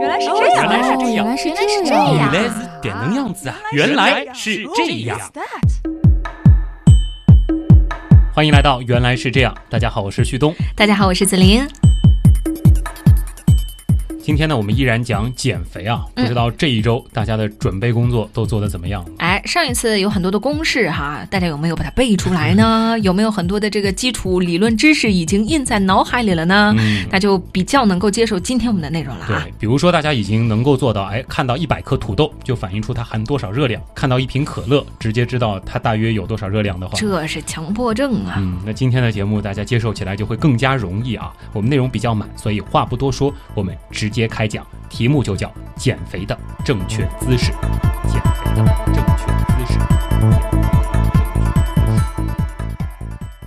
原来是这样，原来是这样原来是原来是这这样样原来是点能样子啊！原来是这样。欢迎来到原来是这样。大家好，我是旭东。大家好，我是子琳。今天呢，我们依然讲减肥啊。不知道这一周大家的准备工作都做得怎么样了？哎，上一次有很多的公式哈，大家有没有把它背出来呢？有没有很多的这个基础理论知识已经印在脑海里了呢？嗯，那就比较能够接受今天我们的内容了啊。对，比如说大家已经能够做到，哎，看到一百克土豆就反映出它含多少热量，看到一瓶可乐直接知道它大约有多少热量的话，这是强迫症啊！嗯，那今天的节目大家接受起来就会更加容易啊。我们内容比较满，所以话不多说，我们直接开讲。题目就叫“减肥的正确姿势”，减肥的正确姿势。减肥的正确姿势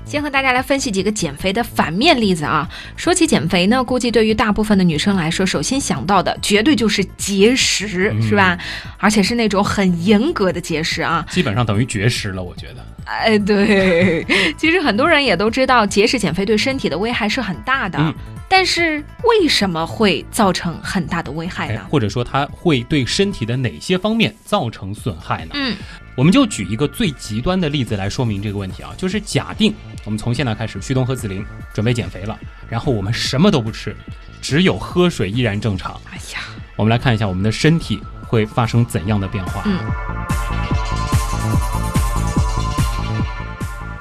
先和大家来分析几个减肥的反面例子啊。说起减肥呢，估计对于大部分的女生来说，首先想到的绝对就是节食，嗯是吧？而且是那种很严格的节食啊。基本上等于绝食了，我觉得。哎，对，其实很多人也都知道节食减肥对身体的危害是很大的，嗯但是为什么会造成很大的危害哎呢，？或者说它会对身体的哪些方面造成损害呢？嗯，我们就举一个最极端的例子来说明这个问题啊，就是假定我们从现在开始，旭东和子玲准备减肥了，然后我们什么都不吃，只有喝水依然正常。哎呀，我们来看一下我们的身体会发生怎样的变化。嗯，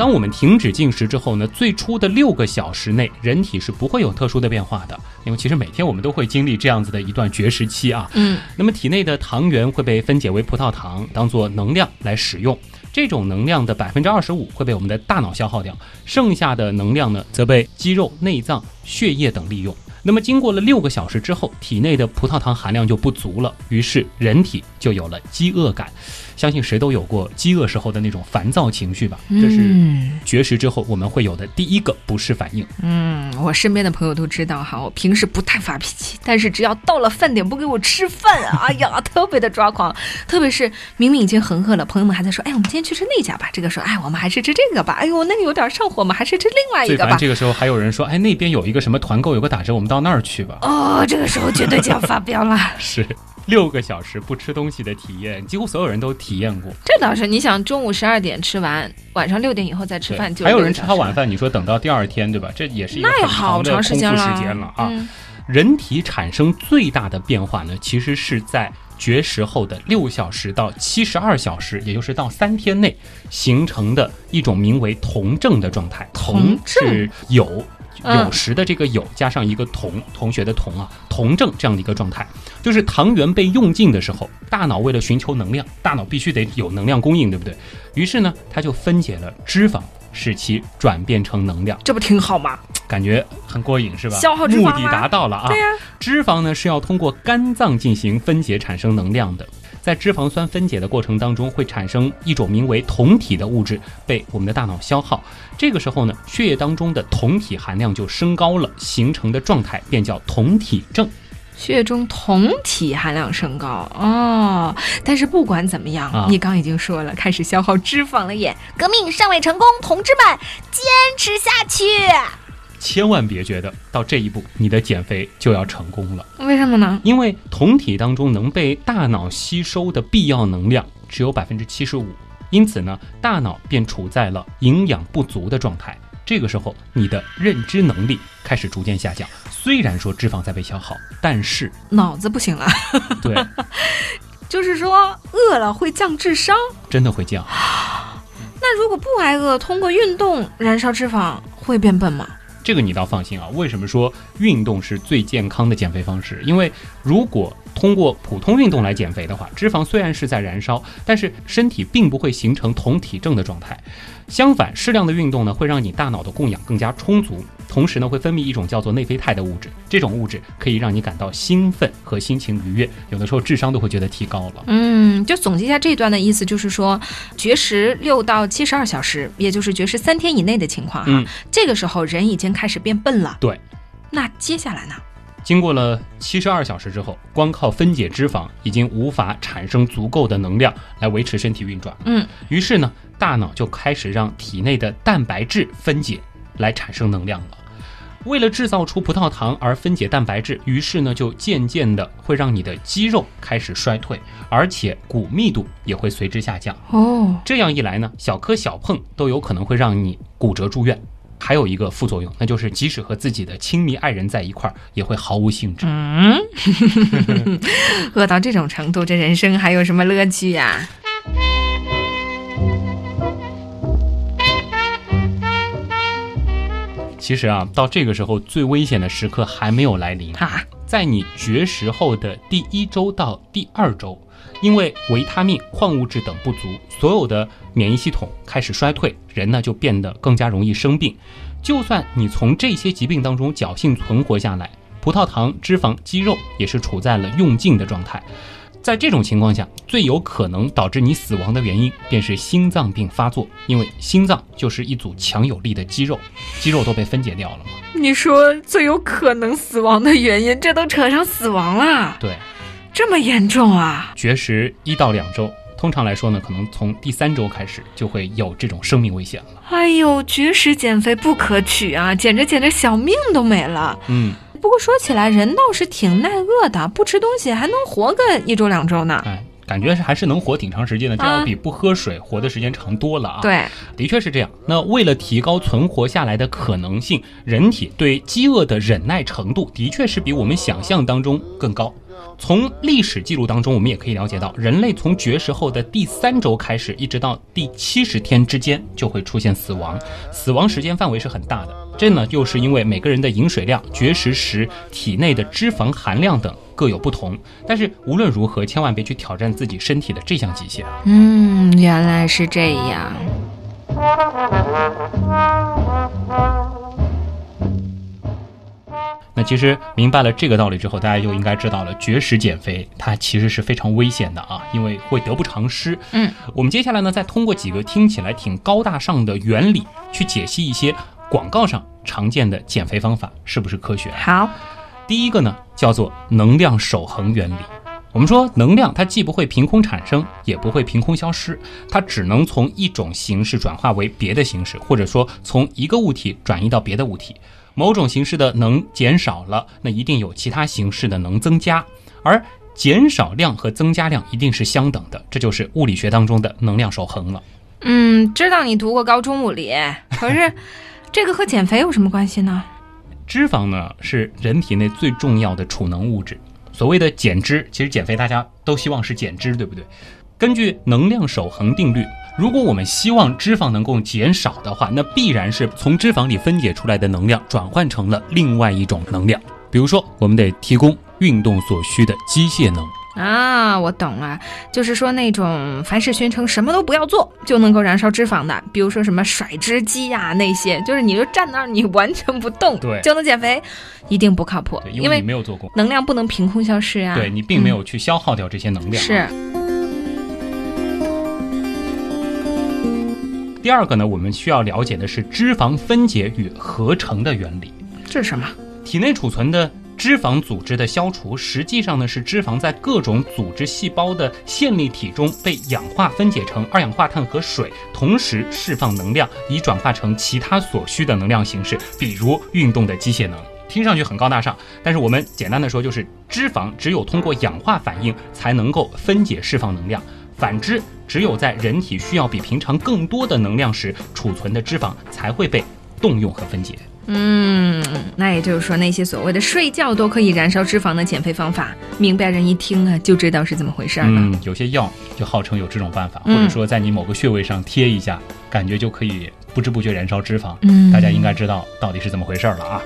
当我们停止进食之后呢，最初的六个小时内，人体是不会有特殊的变化的，因为其实每天我们都会经历这样子的一段绝食期啊。嗯，那么体内的糖原会被分解为葡萄糖，当做能量来使用。这种能量的百分之二十五会被我们的大脑消耗掉，剩下的能量呢，则被肌肉、内脏、血液等利用。那么经过了六个小时之后，体内的葡萄糖含量就不足了，于是人体就有了饥饿感。相信谁都有过饥饿时候的那种烦躁情绪吧？这是嗯绝食之后我们会有的第一个不适反应。嗯，我身边的朋友都知道哈，我平时不太发脾气，但是只要到了饭点不给我吃饭，哎呀，特别的抓狂。特别是明明已经很饿了，朋友们还在说，哎，我们今天去吃那家吧。这个时候，哎，我们还是吃这个吧。哎呦，那个有点上火，我们还是吃另外一个吧。烦这个时候还有人说，哎，那边有一个什么团购有个打折，我们到那儿去吧。哦，这个时候绝对就要发飙了。是六个小时不吃东西的体验，几乎所有人都体验过。这倒是，你想中午十二点吃完，晚上六点以后再吃饭就还有人吃他晚饭，你说等到第二天，对吧？这也是一个那也好长时间了，时间了啊。嗯人体产生最大的变化呢，其实是在绝食后的六小时到七十二小时，也就是到三天内形成的一种名为酮症的状态。酮症是有。嗯有时的这个有加上一个同同学的同啊，同症这样的一个状态，就是糖原被用尽的时候，大脑为了寻求能量，大脑必须得有能量供应，对不对？于是呢，它就分解了脂肪，使其转变成能量。这不挺好吗？感觉很过瘾是吧？消耗脂肪目的达到了啊！对呀脂肪呢是要通过肝脏进行分解产生能量的，在脂肪酸分解的过程当中，会产生一种名为酮体的物质被我们的大脑消耗。这个时候呢，血液当中的酮体含量就升高了，形成的状态便叫酮体症。血液中酮体含量升高哦，但是不管怎么样，啊你刚已经说了，开始消耗脂肪了耶，革命尚未成功，同志们坚持下去。千万别觉得到这一步你的减肥就要成功了，为什么呢？因为酮体当中能被大脑吸收的必要能量只有百分之七十五，因此呢，大脑便处在了营养不足的状态。这个时候，你的认知能力开始逐渐下降。虽然说脂肪在被消耗，但是脑子不行了，对，就是说饿了会降智商。真的会降。那如果不挨饿，通过运动燃烧脂肪会变笨吗？这个你倒放心啊。为什么说运动是最健康的减肥方式？因为如果通过普通运动来减肥的话，脂肪虽然是在燃烧，但是身体并不会形成酮体症的状态。相反，适量的运动呢，会让你大脑的供氧更加充足，同时呢，会分泌一种叫做内啡肽的物质。这种物质可以让你感到兴奋和心情愉悦，有的时候智商都会觉得提高了。嗯，就总结一下这一段的意思，就是说，绝食六到七十二小时，也就是绝食三天以内的情况哈，嗯这个时候人已经开始变笨了。对，那接下来呢？经过了七十二小时之后，光靠分解脂肪已经无法产生足够的能量来维持身体运转。嗯，于是呢，大脑就开始让体内的蛋白质分解来产生能量了。为了制造出葡萄糖而分解蛋白质，于是呢就渐渐的会让你的肌肉开始衰退，而且骨密度也会随之下降。哦，这样一来呢，小磕小碰都有可能会让你骨折住院。还有一个副作用，那就是即使和自己的亲密爱人在一块儿，也会毫无兴致。嗯，饿到这种程度，这人生还有什么乐趣呀？其实啊，到这个时候最危险的时刻还没有来临。啊，在你绝食后的第一周到第二周，因为维他命、矿物质等不足，所有的免疫系统开始衰退，人呢就变得更加容易生病。就算你从这些疾病当中侥幸存活下来，葡萄糖、脂肪、肌肉也是处在了用尽的状态。在这种情况下，最有可能导致你死亡的原因便是心脏病发作，因为心脏就是一组强有力的肌肉，肌肉都被分解掉了嘛。你说最有可能死亡的原因，这都扯上死亡了，对，这么严重啊？绝食一到两周，通常来说呢，可能从第三周开始就会有这种生命危险了。哎呦，绝食减肥不可取啊，减着减着小命都没了。嗯，不过说起来，人倒是挺耐饿的，不吃东西还能活个一周两周呢。哎，感觉是还是能活挺长时间的，这啊要比不喝水活的时间长多了啊。，对，的确是这样。那为了提高存活下来的可能性，人体对饥饿的忍耐程度的确是比我们想象当中更高。从历史记录当中，我们也可以了解到，人类从绝食后的第三周开始，一直到第七十天之间就会出现死亡，死亡时间范围是很大的。这呢，又是因为每个人的饮水量、绝食时体内的脂肪含量等各有不同。但是无论如何，千万别去挑战自己身体的这项极限。嗯，原来是这样。那其实明白了这个道理之后，大家就应该知道了，绝食减肥它其实是非常危险的啊，因为会得不偿失。嗯，我们接下来呢，再通过几个听起来挺高大上的原理，去解析一些广告上常见的减肥方法是不是科学。好，第一个呢，叫做能量守恒原理。我们说，能量它既不会凭空产生，也不会凭空消失，它只能从一种形式转化为别的形式，或者说从一个物体转移到别的物体。某种形式的能减少了，那一定有其他形式的能增加，而减少量和增加量一定是相等的，这就是物理学当中的能量守恒了。嗯，知道你读过高中物理，可是这个和减肥有什么关系呢？脂肪呢是人体内最重要的储能物质。所谓的减脂，其实减肥大家都希望是减脂，对不对？根据能量守恒定律，如果我们希望脂肪能够减少的话，那必然是从脂肪里分解出来的能量转换成了另外一种能量。比如说，我们得提供运动所需的机械能。啊，我懂了，就是说那种凡是宣称什么都不要做就能够燃烧脂肪的，比如说什么甩脂机呀、那些，就是你就站那儿你完全不动，对就能减肥，一定不靠谱对，，因因为你没有做功，能量不能凭空消失啊。对你并没有去消耗掉这些能量。是，第二个呢，我们需要了解的是脂肪分解与合成的原理。这是什么？体内储存的脂肪组织的消除，实际上呢是脂肪在各种组织细胞的线粒体中被氧化分解成二氧化碳和水，同时释放能量，以转化成其他所需的能量形式，比如运动的机械能。听上去很高大上，但是我们简单的说，就是脂肪只有通过氧化反应才能够分解释放能量。反之，只有在人体需要比平常更多的能量时，储存的脂肪才会被动用和分解。嗯，那也就是说，那些所谓的睡觉都可以燃烧脂肪的减肥方法，明白人一听啊就知道是怎么回事儿了。嗯，有些药就号称有这种办法，或嗯者说在你某个穴位上贴一下，感觉就可以不知不觉燃烧脂肪。嗯大家应该知道到底是怎么回事儿了啊。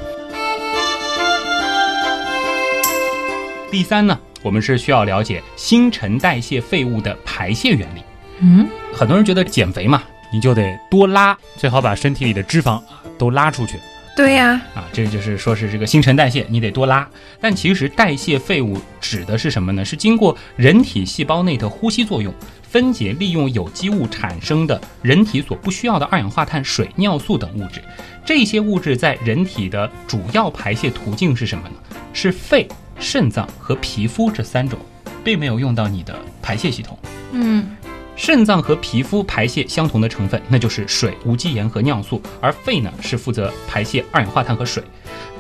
第三呢，我们是需要了解新陈代谢废物的排泄原理。嗯，很多人觉得减肥嘛，你就得多拉，最好把身体里的脂肪啊都拉出去。对呀、啊，这就是说是这个新陈代谢，你得多拉。但其实代谢废物指的是什么呢？是经过人体细胞内的呼吸作用，分解利用有机物产生的人体所不需要的二氧化碳、水、尿素等物质。这些物质在人体的主要排泄途径是什么呢？是肺、肾脏和皮肤这三种，并没有用到你的排泄系统。嗯，肾脏和皮肤排泄相同的成分，那就是水、无机盐和尿素，而肺呢是负责排泄二氧化碳和水。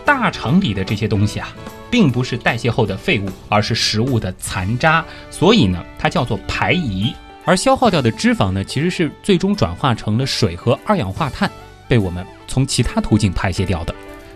大肠里的这些东西啊，并不是代谢后的废物，而是食物的残渣，所以呢，它叫做排遗。而消耗掉的脂肪呢，其实是最终转化成了水和二氧化碳，被我们从其他途径排泄掉的。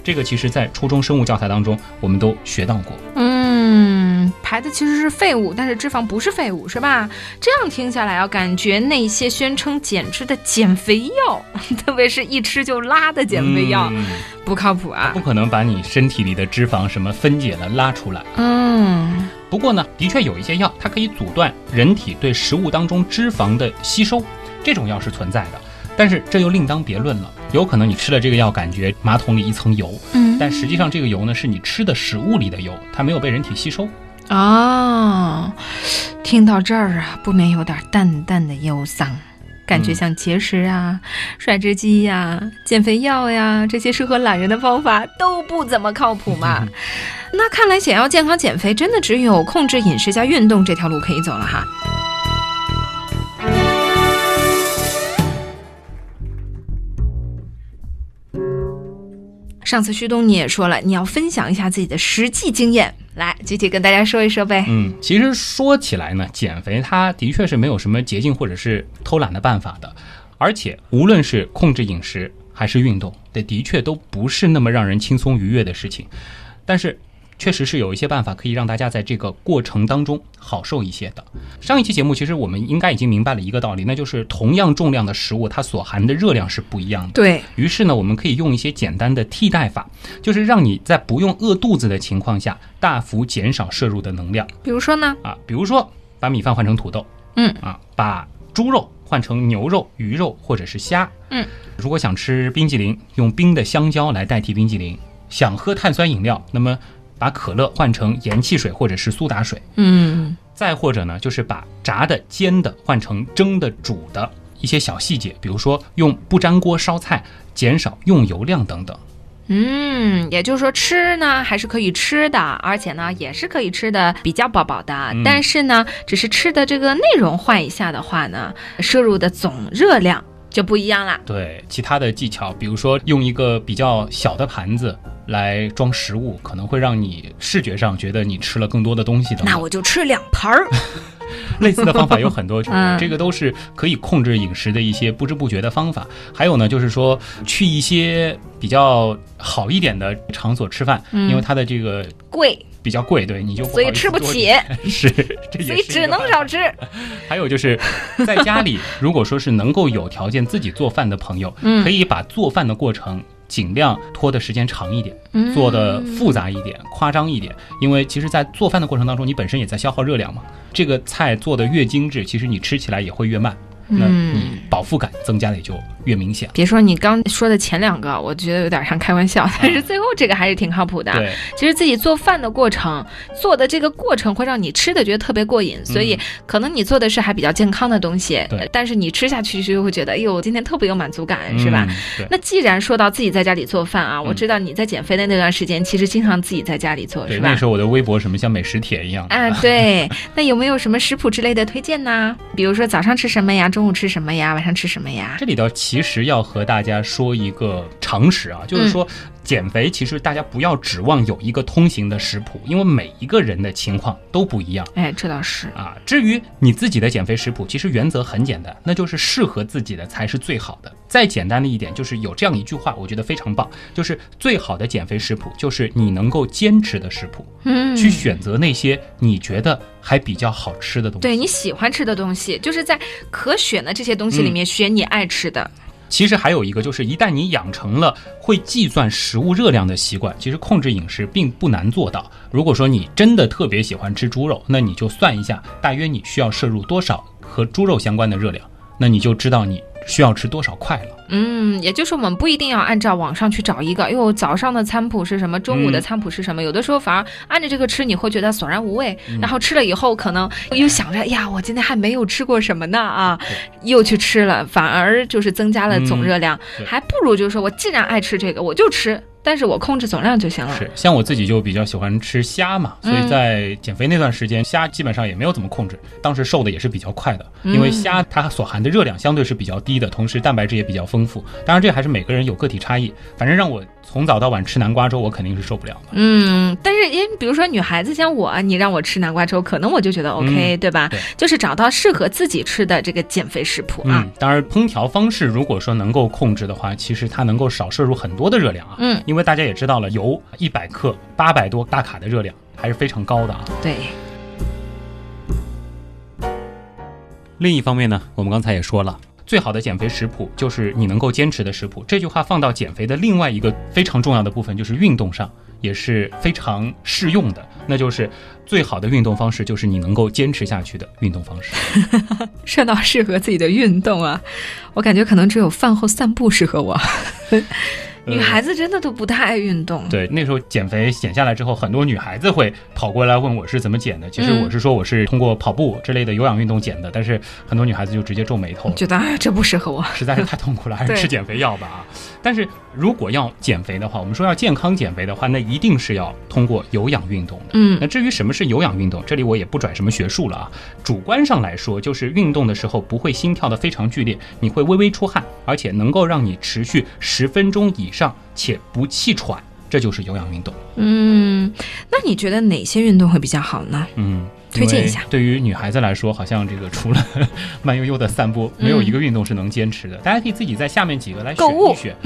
这个其实，在初中生物教材当中，我们都学到过。嗯，排的其实是废物，但是脂肪不是废物，是吧？这样听下来啊，感觉那些宣称减脂的减肥药，特别是一吃就拉的减肥药，嗯不靠谱啊不。可能把你身体里的脂肪什么分解了拉出来。嗯，不过呢，的确有一些药，它可以阻断人体对食物当中脂肪的吸收，这种药是存在的。但是这又另当别论了，有可能你吃了这个药，感觉马桶里一层油，嗯但实际上这个油呢是你吃的食物里的油，它没有被人体吸收。哦，听到这儿啊，不免有点淡淡的忧伤，感觉像节食啊、甩脂机呀、减肥药呀这些适合懒人的方法都不怎么靠谱嘛。那看来想要健康减肥，真的只有控制饮食加运动这条路可以走了哈。上次旭东你也说了，你要分享一下自己的实际经验，来具体跟大家说一说呗。嗯，其实说起来呢，减肥它的确是没有什么捷径或者是偷懒的办法的，而且无论是控制饮食还是运动，这的确都不是那么让人轻松愉悦的事情。但是，确实是有一些办法可以让大家在这个过程当中好受一些的。上一期节目其实我们应该已经明白了一个道理，那就是同样重量的食物，它所含的热量是不一样的。对，于是呢，我们可以用一些简单的替代法，就是让你在不用饿肚子的情况下，大幅减少摄入的能量。比如说呢，啊，比如说把米饭换成土豆，嗯。啊，把猪肉换成牛肉、鱼肉或者是虾，嗯，如果想吃冰激凌，用冰的香蕉来代替冰激凌；想喝碳酸饮料，那么把可乐换成盐汽水或者是苏打水；嗯，再或者呢，就是把炸的、煎的换成蒸的、煮的。一些小细节，比如说用不粘锅烧菜，减少用油量等等。嗯，也就是说吃呢还是可以吃的，而且呢也是可以吃的比较饱饱的。嗯但是呢，只是吃的这个内容换一下的话呢，摄入的总热量就不一样啦。对其他的技巧，比如说用一个比较小的盘子来装食物，可能会让你视觉上觉得你吃了更多的东西等等。那我就吃两盘儿。类似的方法有很多这个都是可以控制饮食的一些不知不觉的方法。还有呢，就是说去一些比较好一点的场所吃饭，嗯因为它的这个贵，比较贵，对，你就所以吃不起，是，所以只能少吃。还有就是，在家里，如果说是能够有条件自己做饭的朋友，嗯可以把做饭的过程尽量拖的时间长一点，嗯做的复杂一点、夸张一点，因为其实，在做饭的过程当中，你本身也在消耗热量嘛。这个菜做的越精致，其实你吃起来也会越慢，那嗯你饱腹感增加的也就越明显。别说你刚说的前两个，我觉得有点像开玩笑，但是最后这个还是挺靠谱的。对，其实自己做饭的过程，做的这个过程会让你吃的觉得特别过瘾，所以可能你做的是还比较健康的东西，嗯对但是你吃下去就会觉得，哎呦，今天特别有满足感，是吧？嗯？对。那既然说到自己在家里做饭啊，我嗯知道你在减肥的那段时间，其实经常自己在家里做，对，是吧那时？候我的微博什么像美食帖一样啊，对，那有没有什么食谱之类的推荐呢？比如说早上吃什么呀，中午吃什么呀，晚上吃什么呀？这里头其实要和大家说一个常识啊，就是说减肥其实大家不要指望有一个通行的食谱，因为每一个人的情况都不一样哎，这倒是，啊。至于你自己的减肥食谱，其实原则很简单，那就是适合自己的才是最好的。再简单的一点，就是有这样一句话，我觉得非常棒，就是最好的减肥食谱就是你能够坚持的食谱，嗯，去选择那些你觉得还比较好吃的东西。对你喜欢吃的东西，就是在可选的这些东西里面选你爱吃的。其实还有一个，就是一旦你养成了会计算食物热量的习惯，其实控制饮食并不难做到。如果说你真的特别喜欢吃猪肉，那你就算一下，大约你需要摄入多少和猪肉相关的热量，那你就知道你需要吃多少块了。嗯，也就是我们不一定要按照网上去找一个，哎呦，早上的餐谱是什么，中午的嗯餐谱是什么，有的时候反而按着这个吃，你会觉得索然无味，嗯。然后吃了以后可能又想着，哎呀，我今天还没有吃过什么呢？啊，又去吃了，反而就是增加了总热量，对。还不如就是说我既然爱吃这个，我就吃。但是我控制总量就行了。是，像我自己就比较喜欢吃虾嘛，所以在减肥那段时间，虾基本上也没有怎么控制，当时瘦的也是比较快的，因为虾它所含的热量相对是比较低的，同时蛋白质也比较丰富。当然这还是每个人有个体差异，反正让我。从早到晚吃南瓜粥，我肯定是受不了的。嗯，但是因为比如说女孩子像我，你让我吃南瓜粥，可能我就觉得 OK，对吧？对，就是找到适合自己吃的这个减肥食谱啊。当然，烹调方式如果说能够控制的话，其实它能够少摄入很多的热量啊。嗯，因为大家也知道了，油一百克八百多大卡的热量还是非常高的啊。对。另一方面呢，我们刚才也说了。最好的减肥食谱就是你能够坚持的食谱。这句话放到减肥的另外一个非常重要的部分，就是运动上也是非常适用的。那就是最好的运动方式，就是你能够坚持下去的运动方式。说到适合自己的运动啊，我感觉可能只有饭后散步适合我。女孩子真的都不太爱运动。对，那时候减肥减下来之后，很多女孩子会跑过来问我是怎么减的。其实我是说我是通过跑步之类的有氧运动减的，但是很多女孩子就直接皱眉头，觉得哎这不适合我，实在是太痛苦了，还是吃减肥药吧啊。但是如果要减肥的话，我们说要健康减肥的话，那一定是要通过有氧运动的。嗯，那至于什么是有氧运动，这里我也不转什么学术了啊。主观上来说，就是运动的时候不会心跳的非常剧烈，你会微微出汗，而且能够让你持续十分钟以上。且不气喘，这就是有氧运动。嗯，那你觉得哪些运动会比较好呢？嗯，推荐一下。对于女孩子来说，好像这个除了 慢悠悠的散步，没有一个运动是能坚持的。大家可以自己在下面几个来选一选。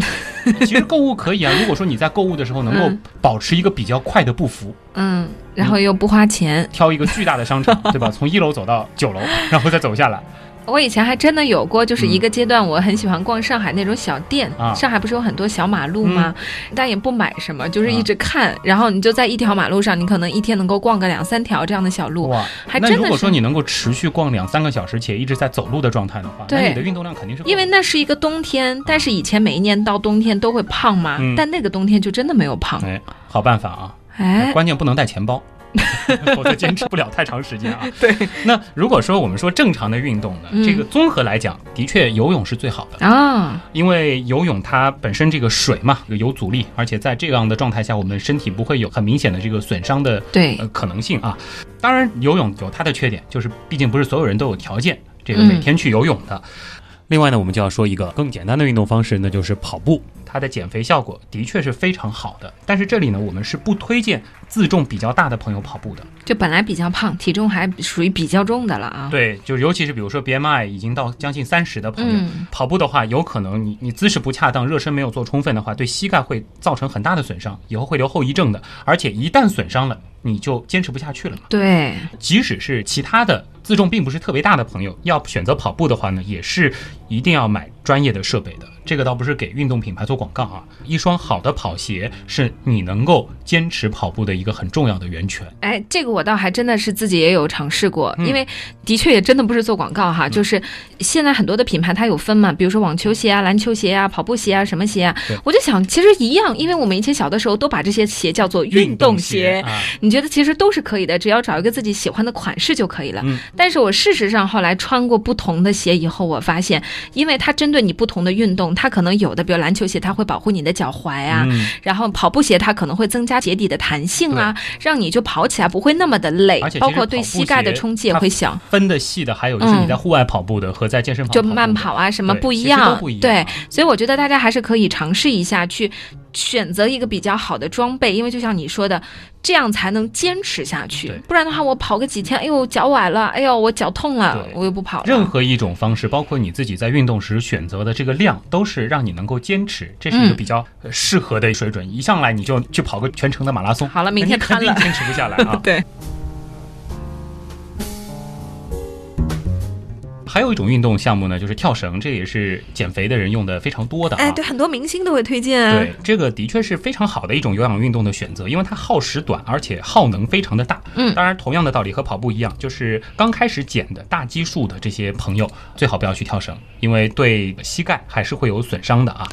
其实购物可以啊，如果说你在购物的时候能够保持一个比较快的步幅，嗯，然后又不花钱，挑一个巨大的商场，对吧？从一楼走到九楼，然后再走下来。我以前还真的有过，就是一个阶段，我很喜欢逛上海那种小店。上海不是有很多小马路吗？但也不买什么，就是一直看。然后你就在一条马路上，你可能一天能够逛个两三条这样的小路。哇，还真的。如果说你能够持续逛两三个小时，且一直在走路的状态的话，那你的运动量肯定是。因为那是一个冬天，但是以前每一年到冬天都会胖嘛，但那个冬天就真的没有胖。哎，好办法啊！哎，关键不能带钱包。否则坚持不了太长时间啊。对，那如果说我们说正常的运动呢，这个综合来讲，的确游泳是最好的啊，因为游泳它本身这个水嘛有阻力，而且在这样的状态下，我们身体不会有很明显的这个损伤的对可能性啊。当然，游泳有它的缺点，就是毕竟不是所有人都有条件这个每天去游泳的。另外呢，我们就要说一个更简单的运动方式，那就是跑步。它的减肥效果的确是非常好的，但是这里呢，我们是不推荐自重比较大的朋友跑步的。就本来比较胖，体重还属于比较重的了啊。对，就尤其是比如说 BMI 已经到将近三十的朋友，跑步的话，有可能你你姿势不恰当，热身没有做充分的话，对膝盖会造成很大的损伤，以后会留后遗症的。而且一旦损伤了，你就坚持不下去了嘛。对，即使是其他的自重并不是特别大的朋友，要选择跑步的话呢，也是一定要买专业的设备的。这个倒不是给运动品牌做广告啊，一双好的跑鞋是你能够坚持跑步的一个很重要的源泉。哎，这个我倒还真的是自己也有尝试过，因为的确也真的不是做广告哈，就是现在很多的品牌它有分嘛，比如说网球鞋啊、篮球鞋啊、跑步鞋啊、什么鞋啊，我就想其实一样，因为我们以前小的时候都把这些鞋叫做运动鞋，你觉得其实都是可以的，只要找一个自己喜欢的款式就可以了。但是我事实上后来穿过不同的鞋以后，我发现，因为它针对你不同的运动。它可能有的，比如篮球鞋，它会保护你的脚踝啊；然后跑步鞋，它可能会增加鞋底的弹性啊，让你就跑起来不会那么的累。而且，包括对膝盖的冲击也会小。分的细的还有就是你在户外跑步的和在健身房就慢跑啊什么不一样。对，所以我觉得大家还是可以尝试一下去。选择一个比较好的装备，因为就像你说的，这样才能坚持下去。不然的话，我跑个几天，哎呦脚崴了，哎呦我脚痛了，我又不跑了。任何一种方式，包括你自己在运动时选择的这个量，都是让你能够坚持，这是一个比较适合的水准。一上来你就去跑个全程的马拉松，好了，明天肯定坚持不下来啊。对。还有一种运动项目呢，就是跳绳，这也是减肥的人用的非常多的。哎，对，很多明星都会推荐啊。对，这个的确是非常好的一种有氧运动的选择，因为它耗时短，而且耗能非常的大。嗯，当然，同样的道理和跑步一样，就是刚开始减的大基数的这些朋友，最好不要去跳绳，因为对膝盖还是会有损伤的啊。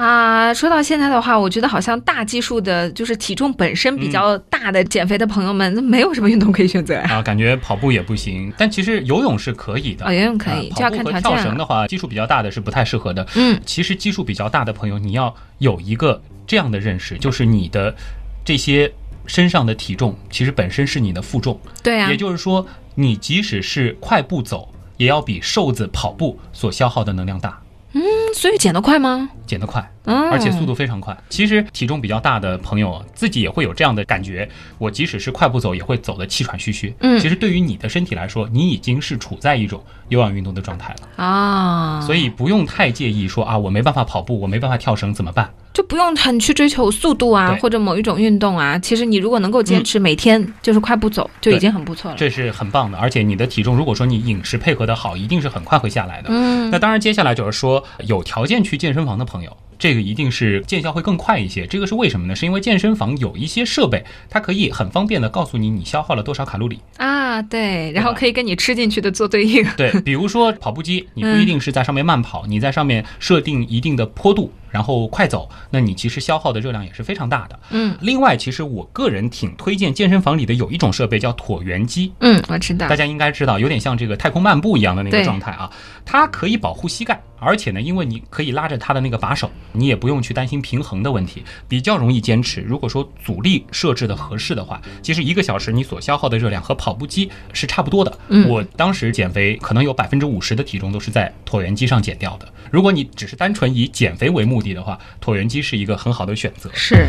啊，说到现在的话，我觉得好像大基数的，就是体重本身比较大的减肥的朋友们，那没有什么运动可以选择呀。啊，感觉跑步也不行，但其实游泳是可以的。啊，游泳可以，啊就要看条件了。绳的话，基数比较大的是不太适合的。嗯，其实基数比较大的朋友，你要有一个这样的认识，就是你的这些身上的体重，其实本身是你的负重。对啊也，就是说，你即使是快步走，也要比瘦子跑步所消耗的能量大，嗯所以减得快吗？减得快。嗯，而且速度非常快。其实体重比较大的朋友自己也会有这样的感觉，我即使是快步走，也会走得气喘吁吁。嗯其实对于你的身体来说，你已经是处在一种有氧运动的状态了，啊，所以不用太介意说啊，我没办法跑步，我没办法跳绳怎么办？就不用很去追求速度啊，或者某一种运动啊。其实你如果能够坚持每天就是快步走，就已经很不错了。这是很棒的。而且你的体重，如果说你饮食配合的好，一定是很快会下来的。嗯那当然，接下来就是说有条件去健身房的朋友。这个一定是见效会更快一些，这个是为什么呢？是因为健身房有一些设备，它可以很方便的告诉你你消耗了多少卡路里。啊，对，然后可以跟你吃进去的做对应。对，比如说跑步机，你不一定是在上面慢跑，你在上面设定一定的坡度，然后快走，那你其实消耗的热量也是非常大的。嗯另外，其实我个人挺推荐健身房里的有一种设备叫椭圆机，嗯，我知道大。家应该知道，有点像这个太空漫步一样的那个状态啊。它可以保护膝盖，而且呢，因为你可以拉着它的那个把手，你也不用去担心平衡的问题，比较容易坚持。如果说阻力设置的合适的话，其实一个小时你所消耗的热量和跑步机是差不多的。嗯我当时减肥可能有百分之五十的体重都是在椭圆机上减掉的。如果你只是单纯以减肥为目的的话，椭圆机是一个很好的选择。是，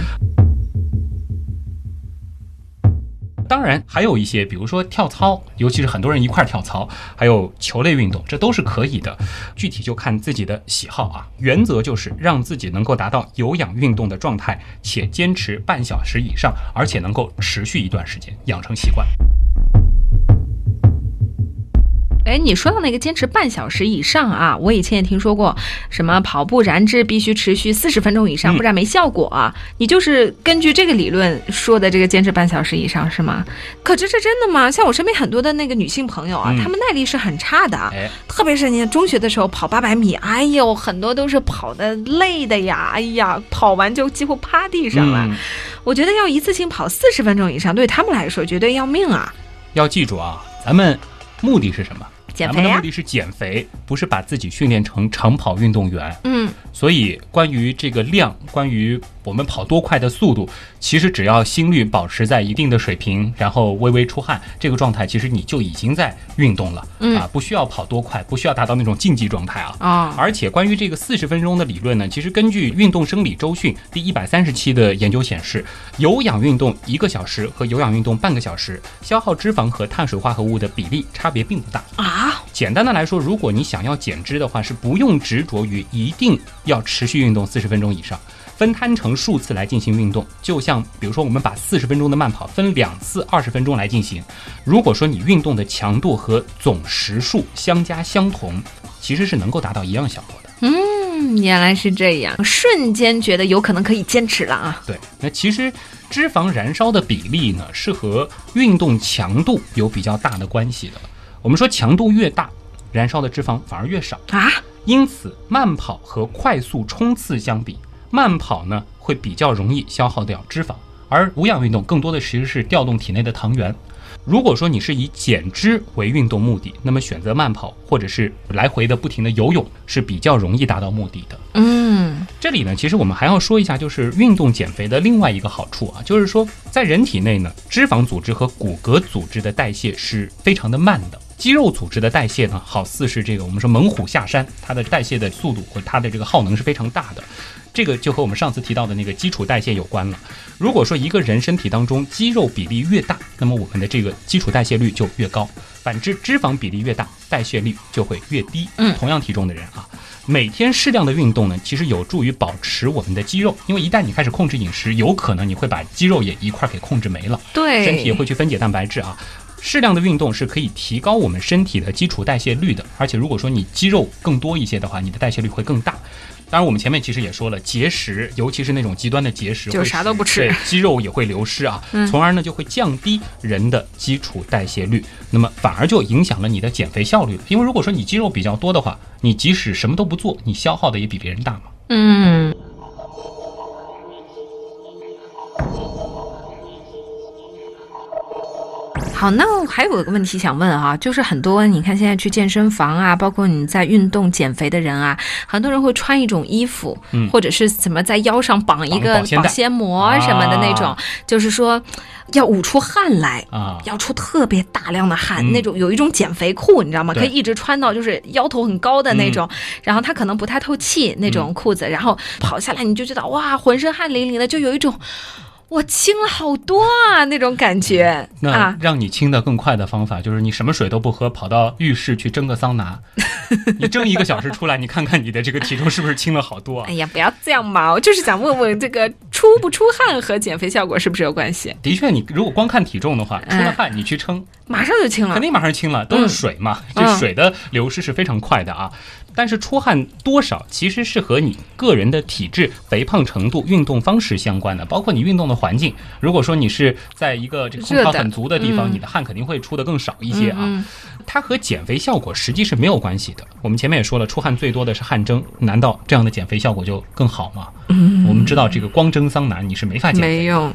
当然，还有一些，比如说跳操，尤其是很多人一块儿跳操，还有球类运动，这都是可以的。具体就看自己的喜好啊。原则就是让自己能够达到有氧运动的状态，且坚持半小时以上，而且能够持续一段时间，养成习惯。哎，你说到那个坚持半小时以上啊，我以前也听说过，什么跑步燃脂必须持续四十分钟以上，嗯不然没效果啊。你就是根据这个理论说的这个坚持半小时以上是吗？可这是真的吗？像我身边很多的那个女性朋友啊，嗯她们耐力是很差的，哎，特别是你中学的时候跑八百米，哎呦，很多都是跑的累的呀，哎呀，跑完就几乎趴地上了。嗯，我觉得要一次性跑四十分钟以上，对他们来说绝对要命啊！要记住啊，咱们目的是什么？减肥啊咱们的目，的是减肥，不是把自己训练成长跑运动员。嗯，所以，关于这个量，关于我们跑多快的速度，其实只要心率保持在一定的水平，然后微微出汗，这个状态，其实你就已经在运动了。嗯啊，不需要跑多快，不需要达到那种竞技状态啊。哦，而且关于这个四十分钟的理论呢，其实根据《运动生理周讯》第一百三十期的研究显示，有氧运动一个小时和有氧运动半个小时，消耗脂肪和碳水化合物的比例差别并不大。啊，简单的来说，如果你想要减脂的话，是不用执着于一定要持续运动四十分钟以上，分摊成数次来进行运动。就像比如说，我们把四十分钟的慢跑分两次二十分钟来进行。如果说你运动的强度和总时数相加相同，其实是能够达到一样效果的。嗯，原来是这样，瞬间觉得有可能可以坚持了啊！对，那其实脂肪燃烧的比例呢，是和运动强度有比较大的关系的。我们说强度越大，燃烧的脂肪反而越少。啊，因此，慢跑和快速冲刺相比，慢跑呢会比较容易消耗掉脂肪，而无氧运动更多的其实是调动体内的糖原。如果说你是以减脂为运动目的，那么选择慢跑或者是来回的不停的游泳是比较容易达到目的的。嗯，这里呢，其实我们还要说一下，就是运动减肥的另外一个好处啊，就是说在人体内呢，脂肪组织和骨骼组织的代谢是非常的慢的。肌肉组织的代谢呢，好似是这个我们说猛虎下山，它的代谢的速度和它的这个耗能是非常大的。这个就和我们上次提到的那个基础代谢有关了。如果说一个人身体当中肌肉比例越大，那么我们的这个基础代谢率就越高；反之，脂肪比例越大，代谢率就会越低。嗯同样体重的人啊，每天适量的运动呢，其实有助于保持我们的肌肉，因为一旦你开始控制饮食，有可能你会把肌肉也一块儿给控制没了，对，身体也会去分解蛋白质啊。适量的运动是可以提高我们身体的基础代谢率的，而且如果说你肌肉更多一些的话，你的代谢率会更大。当然，我们前面其实也说了，节食，尤其是那种极端的节食，就会啥都不吃对肌肉也会流失啊，嗯从而呢就会降低人的基础代谢率，那么反而就影响了你的减肥效率了。因为如果说你肌肉比较多的话，你即使什么都不做，你消耗的也比别人大嘛。嗯，好，那还有一个问题想问啊，就是很多你看现在去健身房啊，包括你在运动减肥的人啊，很多人会穿一种衣服，嗯或者是怎么在腰上绑一个保鲜膜什么的那种，啊就是说要捂出汗来。啊，要出特别大量的汗，嗯那种有一种减肥裤，你知道吗？可以一直穿到就是腰头很高的那种，然后它可能不太透气那种裤子，然后跑下来你就觉得哇，浑身汗淋淋的，就有一种我轻了好多啊那种感觉那啊。让你轻的更快的方法就是你什么水都不喝，跑到浴室去蒸个桑拿，你蒸一个小时出来，你看看你的这个体重是不是轻了好多啊哎？呀，不要这样嘛！我就是想问问，这个出不出汗和减肥效果是不是有关系？的确，你如果光看体重的话，出了哎汗你去称，马上就轻了肯。定马上轻了，都是水嘛，嗯这水的流失是非常快的啊。但是出汗多少其实是和你个人的体质、肥胖程度、运动方式相关的，包括你运动的环境。如果说你是在一个这个空调很足的地方，嗯你的汗肯定会出的更少一些啊。嗯它和减肥效果实际是没有关系的。我们前面也说了，出汗最多的是汗蒸，难道这样的减肥效果就更好吗？嗯我们知道这个光蒸桑拿你是没法减肥的没用。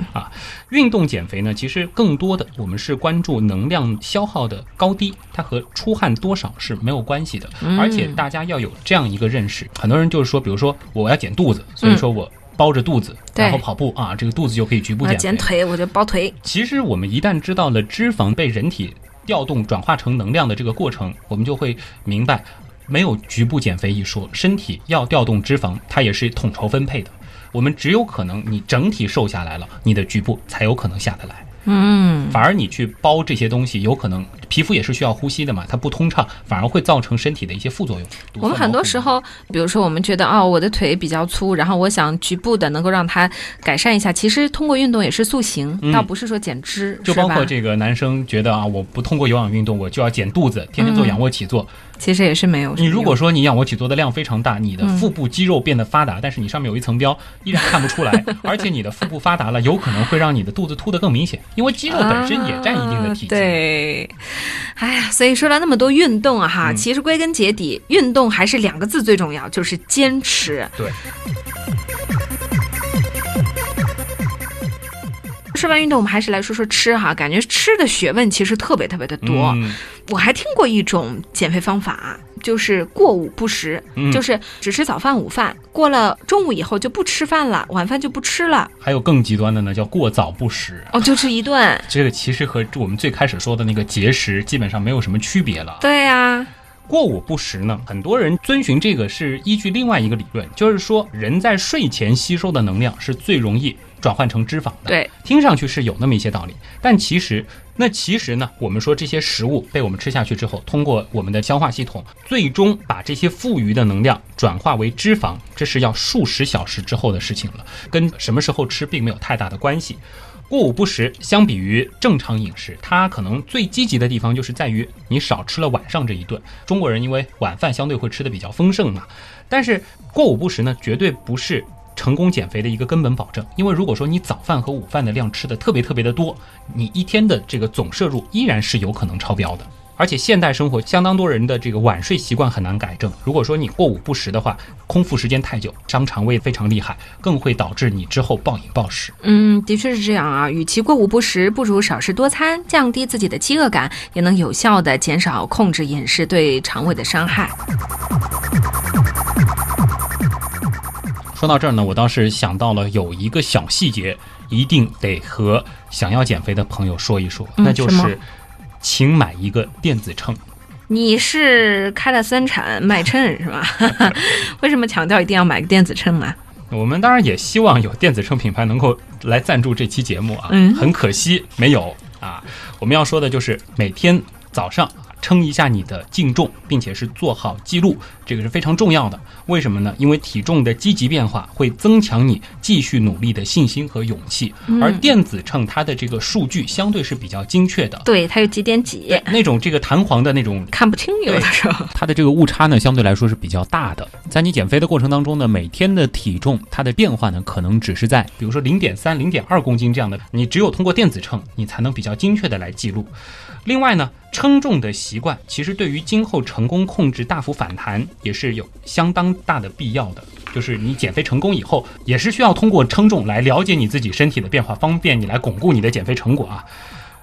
运动减肥呢，其实更多的我们是关注能量消耗的高低，它和出汗多少是没有关系的。嗯而且大家要有这样一个认识，很多人就是说，比如说我要减肚子，所以说我包着肚子，嗯然后跑步啊，这个肚子就可以局部减。减腿，我就包腿。其实我们一旦知道了脂肪被人体调动转化成能量的这个过程，我们就会明白，没有局部减肥一说，身体要调动脂肪，它也是统筹分配的。我们只有可能你整体瘦下来了，你的局部才有可能下得来。嗯，反而你去包这些东西，有可能皮肤也是需要呼吸的嘛，它不通畅，反而会造成身体的一些副作用。我们很多时候，比如说我们觉得哦，我的腿比较粗，然后我想局部的能够让它改善一下，其实通过运动也是塑形，嗯倒不是说减脂，就包括？这个男生觉得啊，我不通过有氧运动，我就要减肚子，天天做仰卧起坐。其实也是没有你。如果说你仰卧起坐的量非常大，你的嗯腹部肌肉变得发达，但是你上面有一层膘，依然看不出来，而且你的腹部发达了，有可能会让你的肚子凸得更明显，因为肌肉本身也占一定的体积。啊对，哎呀，所以说了那么多运动啊哈，嗯其实归根结底，运动还是两个字最重要，就是坚持。对。说完运动，我们还是来说说吃哈，感觉吃的学问其实特别特别的多。嗯我还听过一种减肥方法，就是过午不食，嗯就是只吃早饭、午饭，过了中午以后就不吃饭了，晚饭就不吃了，还有更极端的呢，叫过早不食。哦，就吃一顿。这个其实和我们最开始说的那个节食基本上没有什么区别了。对呀、过午不食呢，很多人遵循这个是依据另外一个理论，就是说人在睡前吸收的能量是最容易转换成脂肪的。对，听上去是有那么一些道理，但其实那其实呢，我们说这些食物被我们吃下去之后，通过我们的消化系统，最终把这些富余的能量转化为脂肪，这是要数十小时之后的事情了，跟什么时候吃并没有太大的关系。过午不食，相比于正常饮食，它可能最积极的地方就是在于你少吃了晚上这一顿。中国人因为晚饭相对会吃的比较丰盛嘛，但是过午不食呢，绝对不是成功减肥的一个根本保证。因为如果说你早饭和午饭的量吃的特别特别的多，你一天的这个总摄入依然是有可能超标的。而且现代生活相当多人的这个晚睡习惯很难改正。如果说你过午不食的话，空腹时间太久，伤肠胃非常厉害，更会导致你之后暴饮暴食。嗯，的确是这样啊。与其过午不食，不如少食多餐，降低自己的饥饿感，也能有效的减少控制饮食对肠胃的伤害。说到这儿呢，我倒是想到了有一个小细节，一定得和想要减肥的朋友说一说，嗯那就是请买一个电子秤。你是开了三产卖秤是吧？为什么强调一定要买个电子秤啊？我们当然也希望有电子秤品牌能够来赞助这期节目啊，嗯很可惜没有啊。我们要说的就是每天早上称一下你的净重，并且是做好记录，这个是非常重要的。为什么呢？因为体重的积极变化会增强你继续努力的信心和勇气，而电子秤它的这个数据相对是比较精确的，对，它有几点几，那种这个弹簧的那种 看不清有的时候。它的这个误差呢，相对来说是比较大的。在你减肥的过程当中呢，每天的体重它的变化呢，可能只是在比如说零点三、零点二公斤这样的，你只有通过电子秤，你才能比较精确的来记录。另外呢，称重的习惯其实对于今后成功控制大幅反弹也是有相当大的必要的。就是你减肥成功以后，也是需要通过称重来了解你自己身体的变化，方便你来巩固你的减肥成果啊。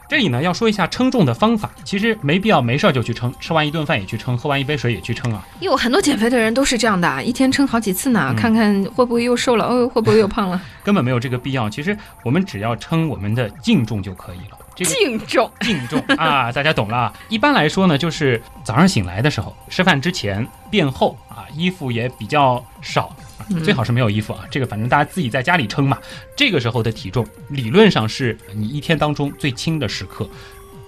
这里呢要说一下称重的方法，其实没必要没事儿就去称，吃完一顿饭也去称，喝完一杯水也去称啊。有很多减肥的人都是这样的，一天称好几次呢，嗯 看看会不会又瘦了，哦，会不会又胖了？根本没有这个必要。其实我们只要称我们的净重就可以了。这个净重，净重啊，大家懂了啊。一般来说呢，就是早上醒来的时候，吃饭之前便后啊，衣服也比较少。最好是没有衣服啊，这个反正大家自己在家里称嘛。这个时候的体重理论上是你一天当中最轻的时刻，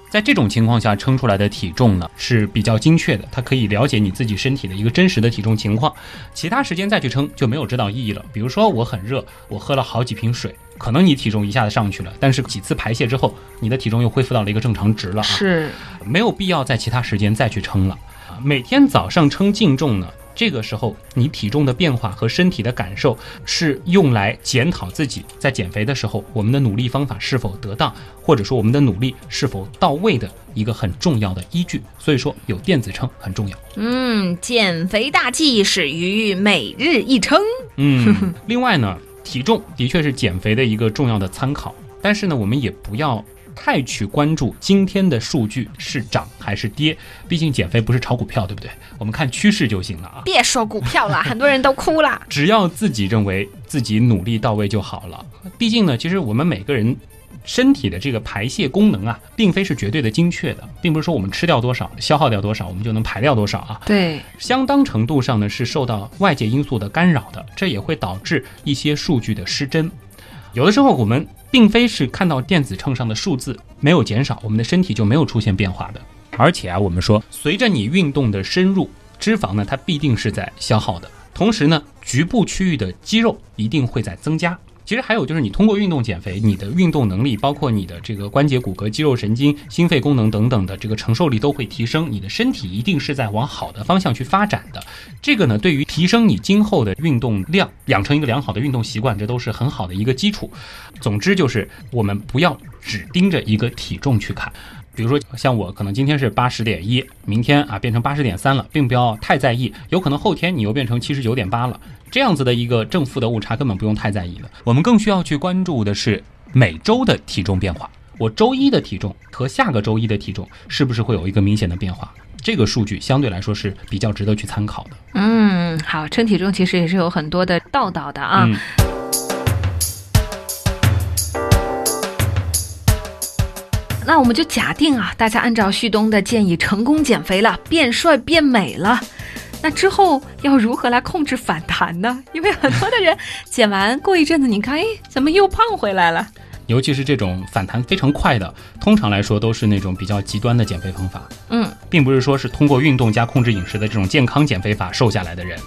在这种情况下称出来的体重呢是比较精确的，它可以了解你自己身体的一个真实的体重情况。其他时间再去称就没有指导意义了。比如说我很热，我喝了好几瓶水，可能你体重一下子上去了，但是几次排泄之后，你的体重又恢复到了一个正常值了啊，是没有必要在其他时间再去称了。啊每天早上称净重呢，这个时候你体重的变化和身体的感受是用来检讨自己在减肥的时候我们的努力方法是否得当，或者说我们的努力是否到位的一个很重要的依据。所以说有电子秤很重要。嗯，减肥大计始于每日一称。嗯，另外呢，体重的确是减肥的一个重要的参考，但是呢，我们也不要太去关注今天的数据是涨还是跌，毕竟减肥不是炒股票，对不对？我们看趋势就行了啊。别说股票了，很多人都哭了。只要自己认为自己努力到位就好了。毕竟呢，其实我们每个人身体的这个排泄功能啊，并非是绝对的精确的，并不是说我们吃掉多少、消耗掉多少，我们就能排掉多少啊。对，相当程度上呢是受到外界因素的干扰的，这也会导致一些数据的失真。有的时候我们并非是看到电子秤上的数字没有减少，我们的身体就没有出现变化的。而且啊，我们说随着你运动的深入，脂肪呢它必定是在消耗的，同时呢局部区域的肌肉一定会在增加。其实还有就是，你通过运动减肥，你的运动能力，包括你的这个关节、骨骼、肌肉、神经、心肺功能等等的这个承受力都会提升，你的身体一定是在往好的方向去发展的。这个呢，对于提升你今后的运动量，养成一个良好的运动习惯，这都是很好的一个基础。总之就是，我们不要只盯着一个体重去看。比如说，像我可能今天是八十点一，明天啊变成八十点三了，并不要太在意。有可能后天你又变成七十九点八了，这样子的一个正负的误差根本不用太在意了。我们更需要去关注的是每周的体重变化。我周一的体重和下个周一的体重是不是会有一个明显的变化？这个数据相对来说是比较值得去参考的。嗯，好，称体重其实也是有很多的道道的啊。嗯，那我们就假定啊，大家按照旭东的建议成功减肥了，变帅变美了。那之后要如何来控制反弹呢？因为很多的人减完过一阵子，你看，哎，怎么又胖回来了？尤其是这种反弹非常快的，通常来说都是那种比较极端的减肥方法。嗯，并不是说是通过运动加控制饮食的这种健康减肥法瘦下来的人。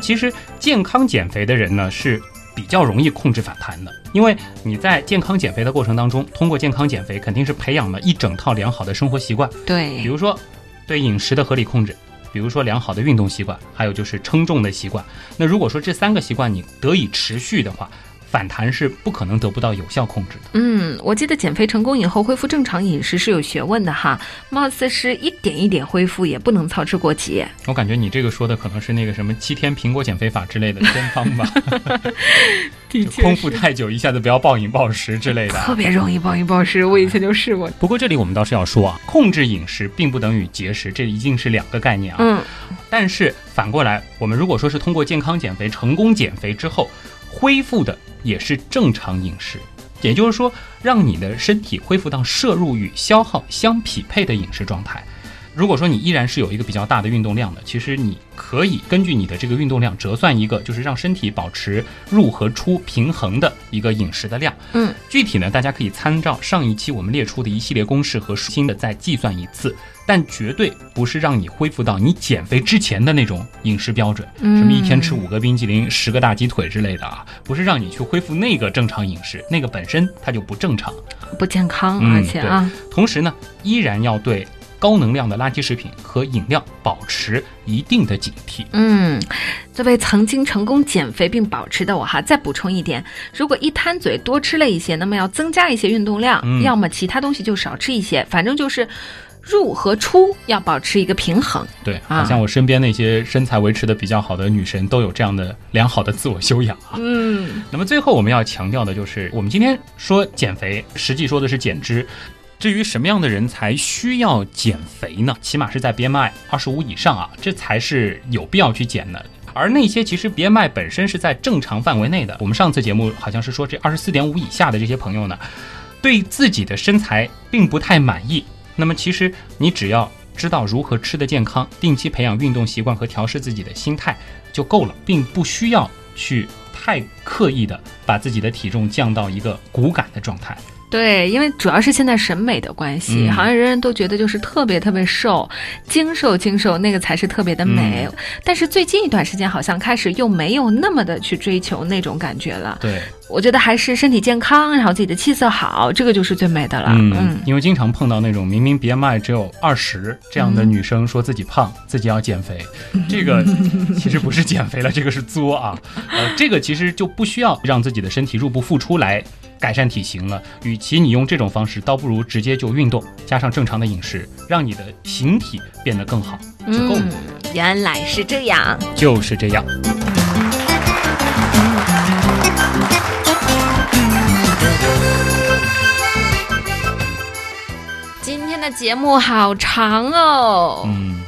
其实健康减肥的人呢是比较容易控制反弹的，因为你在健康减肥的过程当中，通过健康减肥肯定是培养了一整套良好的生活习惯，对比，如说对饮食的合理控制。比如说良好的运动习惯，还有就是称重的习惯。那如果说这三个习惯你得以持续的话，反弹是不可能得不到有效控制的。嗯，我记得减肥成功以后恢复正常饮食是有学问的哈，貌似是一点一点恢复，也不能操之过急。我感觉你这个说的可能是那个什么七天苹果减肥法之类的偏方吧，的就空腹太久，一下子不要暴饮暴食之类的啊。特别容易暴饮暴食，我以前就试过。不过这里我们倒是要说啊，控制饮食并不等于节食，这一定是两个概念啊。嗯，但是反过来，我们如果说是通过健康减肥成功减肥之后，恢复的也是正常饮食，也就是说，让你的身体恢复到摄入与消耗相匹配的饮食状态。如果说你依然是有一个比较大的运动量的，其实你可以根据你的这个运动量折算一个，就是让身体保持入和出平衡的一个饮食的量。嗯，具体呢，大家可以参照上一期我们列出的一系列公式和新的再计算一次，但绝对不是让你恢复到你减肥之前的那种饮食标准，嗯什么一天吃五个冰淇淋、十个大鸡腿之类的啊，不是让你去恢复那个正常饮食，那个本身它就不正常。不健康，嗯而且啊，同时呢，依然要对高能量的垃圾食品和饮料保持一定的警惕。嗯，作为曾经成功减肥并保持的我哈，再补充一点，如果一贪嘴多吃了一些，那么要增加一些运动量，嗯要么其他东西就少吃一些，反正就是入和出要保持一个平衡。对，啊好像我身边那些身材维持的比较好的女神都有这样的良好的自我修养啊。嗯，那么最后我们要强调的就是，我们今天说减肥，实际说的是减脂。至于什么样的人才需要减肥呢？起码是在 BMI 二十五以上啊，这才是有必要去减的。而那些其实 BMI 本身是在正常范围内的，我们上次节目好像是说这二十四点五以下的这些朋友呢，对自己的身材并不太满意。那么其实你只要知道如何吃得健康，定期培养运动习惯和调试自己的心态就够了，并不需要去太刻意的把自己的体重降到一个骨感的状态。对，因为主要是现在审美的关系，嗯好像人人都觉得就是特别特别瘦，精瘦精瘦那个才是特别的美。嗯但是最近一段时间，好像开始又没有那么的去追求那种感觉了。对，我觉得还是身体健康，然后自己的气色好，这个就是最美的了。嗯，因为经常碰到那种明明 BMI 只有二十这样的女生，说自己胖，自己要减肥，这个其实不是减肥了，这个是作啊。呃，这个其实就不需要让自己的身体入不敷出来改善体型了。与其你用这种方式，倒不如直接就运动，加上正常的饮食，让你的形体变得更好就够了。嗯，原来是这样。就是这样。今天的节目好长哦，嗯，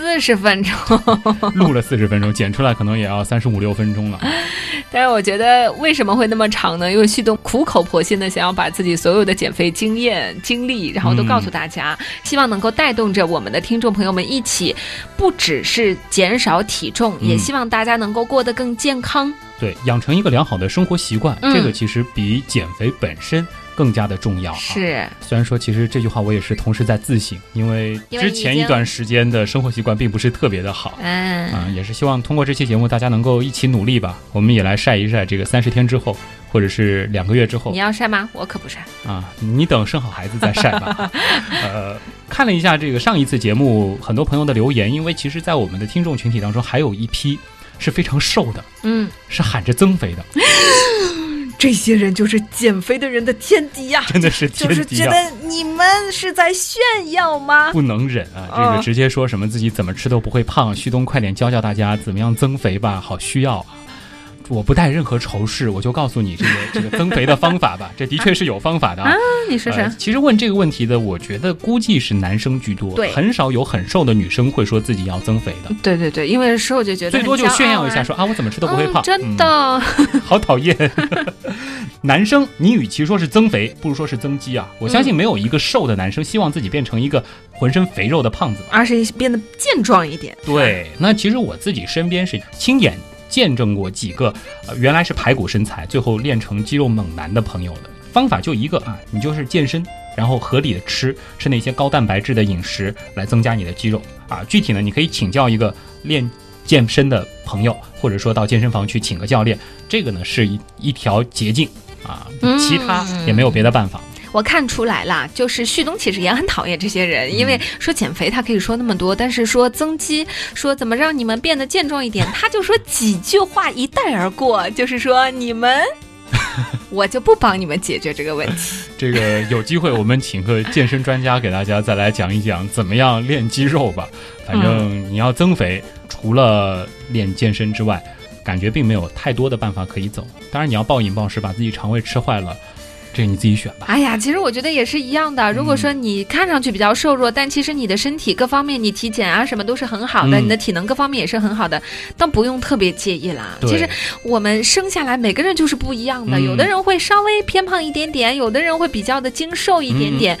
四十分钟。录了四十分钟，剪出来可能也要三十五六分钟了。但是我觉得为什么会那么长呢？因为旭东苦口婆心的想要把自己所有的减肥经验、经历，然后都告诉大家，希望能够带动着我们的听众朋友们一起，不只是减少体重，嗯也希望大家能够过得更健康。对，养成一个良好的生活习惯，嗯这个其实比减肥本身更加的重要、啊。，是，虽然说其实这句话我也是同时在自省，因为之前一段时间的生活习惯并不是特别的好。嗯，啊、也是希望通过这期节目，大家能够一起努力吧。我们也来晒一晒这个三十天之后，或者是两个月之后你要晒吗？我可不晒。啊，你等生好孩子再晒吧。呃，看了一下这个上一次节目很多朋友的留言，因为其实，在我们的听众群体当中，还有一批是非常瘦的，嗯，是喊着增肥的，这些人就是减肥的人的天敌呀、真的是天就是！觉得你们是在炫耀吗？不能忍啊！这个嗯直接说什么自己怎么吃都不会胖，旭东快点教教大家怎么样增肥吧，好需要啊！我不带任何仇视，我就告诉你这个 这个增肥的方法吧，这的确是有方法的啊。你说说呃，其实问这个问题的，我觉得估计是男生居多，对很少有很瘦的女生会说自己要增肥的，对对对，因为瘦就觉得最多就炫耀一下啊说啊我怎么吃都不会胖，嗯真的。嗯好讨厌。男生，你与其说是增肥，不如说是增肌啊！我相信没有一个瘦的男生希望自己变成一个浑身肥肉的胖子。而是变得健壮一点。对，那其实我自己身边是亲眼见证过几个，呃，原来是排骨身材，最后练成肌肉猛男的朋友的。方法就一个啊，你就是健身，然后合理的吃吃那些高蛋白质的饮食来增加你的肌肉啊。具体呢，你可以请教一个练健身的朋友，或者说到健身房去请个教练，这个呢是一一条捷径啊，嗯其他也没有别的办法。我看出来了，就是旭东其实也很讨厌这些人，因为嗯说减肥他可以说那么多，但是说增肌，说怎么让你们变得健壮一点，他就说几句话一带而过，就是说你们。我就不帮你们解决这个问题。这个有机会我们请个健身专家给大家再来讲一讲怎么样练肌肉吧。反正你要增肥，除了练健身之外，感觉并没有太多的办法可以走。当然你要暴饮暴食，把自己肠胃吃坏了，这你自己选吧。哎呀，其实我觉得也是一样的。如果说你看上去比较瘦弱，但其实你的身体各方面，你体检啊什么都是很好的，嗯你的体能各方面也是很好的，但不用特别介意啦。其实我们生下来每个人就是不一样的，嗯有的人会稍微偏胖一点点，有的人会比较的精瘦一点点。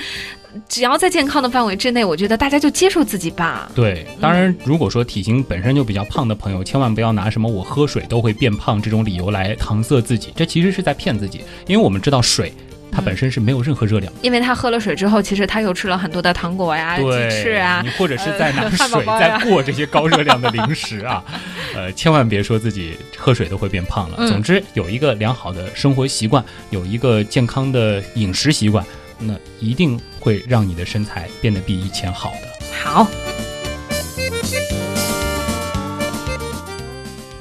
只要在健康的范围之内，我觉得大家就接受自己吧。对，当然，如果说体型本身就比较胖的朋友，千万不要拿什么我喝水都会变胖这种理由来搪塞自己，这其实是在骗自己。因为我们知道水它本身是没有任何热量的。因为他喝了水之后，其实他又吃了很多的糖果呀、鸡对，翅啊你，或者是在拿水在过这些高热量的零食啊，呃，千万别说自己喝水都会变胖了。嗯总之，有一个良好的生活习惯，有一个健康的饮食习惯，那一定会让你的身材变得比以前好的。好，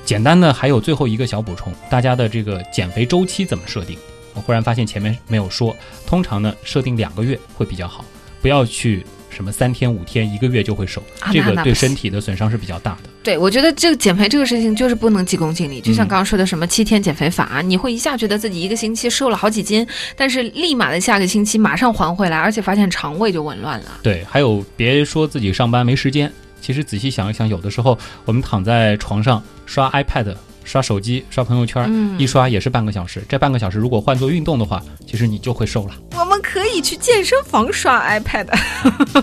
简单的还有最后一个小补充，大家的这个减肥周期怎么设定？我忽然发现前面没有说，通常呢设定两个月会比较好，不要去什么三天、五天、一个月就会瘦，啊这个对身体的损伤是比较大的。对，我觉得这个减肥这个事情就是不能急功近利，就像嗯刚刚说的什么七天减肥法，你会一下觉得自己一个星期瘦了好几斤，但是立马的下个星期马上还回来，而且发现肠胃就紊乱了。对，还有别说自己上班没时间，其实仔细想一想，有的时候我们躺在床上刷 iPad、刷手机、刷朋友圈，嗯一刷也是半个小时。这半个小时如果换做运动的话，其实你就会瘦了。我们可以去健身房刷 iPad。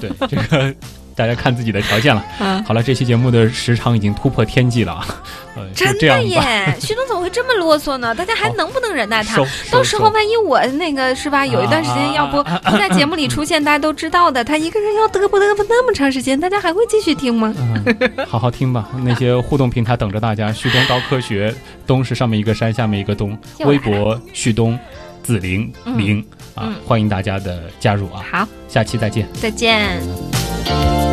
对，这个大家看自己的条件了。嗯，好了，这期节目的时长已经突破天际了啊，呃，真的。耶，旭东怎么会这么啰嗦呢？大家还能不能忍耐他？收到时候万一我那个是吧，有一段时间要不在节目里出现，大家都知道的，他一个人要嘚啵嘚啵那么长时间，大家还会继续听吗？嗯，好好听吧。那些互动平台等着大家。旭东高科学，东是上面一个山，下面一个东。微博旭东子玲嗯玲啊嗯，欢迎大家的加入啊。好，下期再见。再见。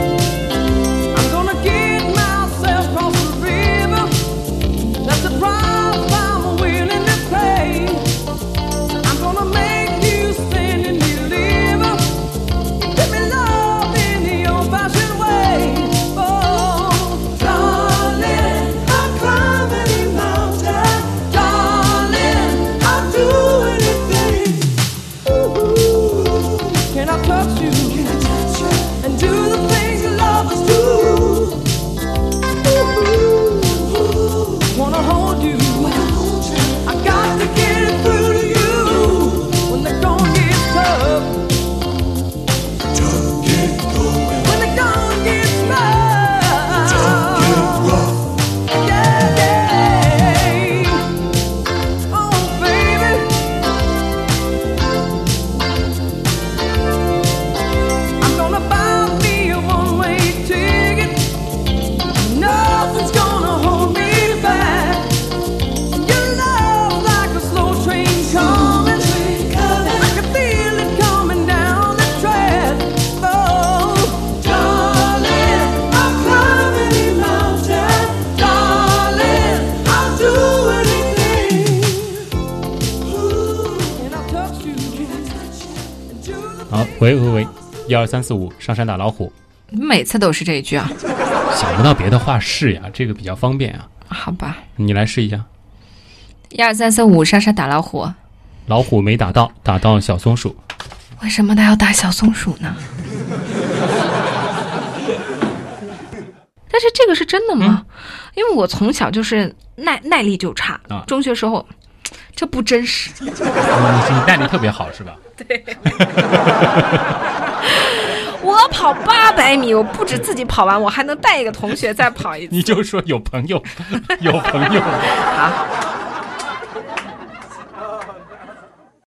二三四五，上山打老虎。每次都是这一句啊，想不到别的话是呀，这个比较方便啊。好吧。你来试一下。一二三四五，上山打老虎。老虎没打到，打到小松鼠。为什么他要打小松鼠呢？但是这个是真的吗？因为我从小就是耐耐力就差，啊中学时候这不真实。你你耐力特别好是吧？我跑八百米，我不止自己跑完，我还能带一个同学再跑一次。你就说有朋友，有朋友。好，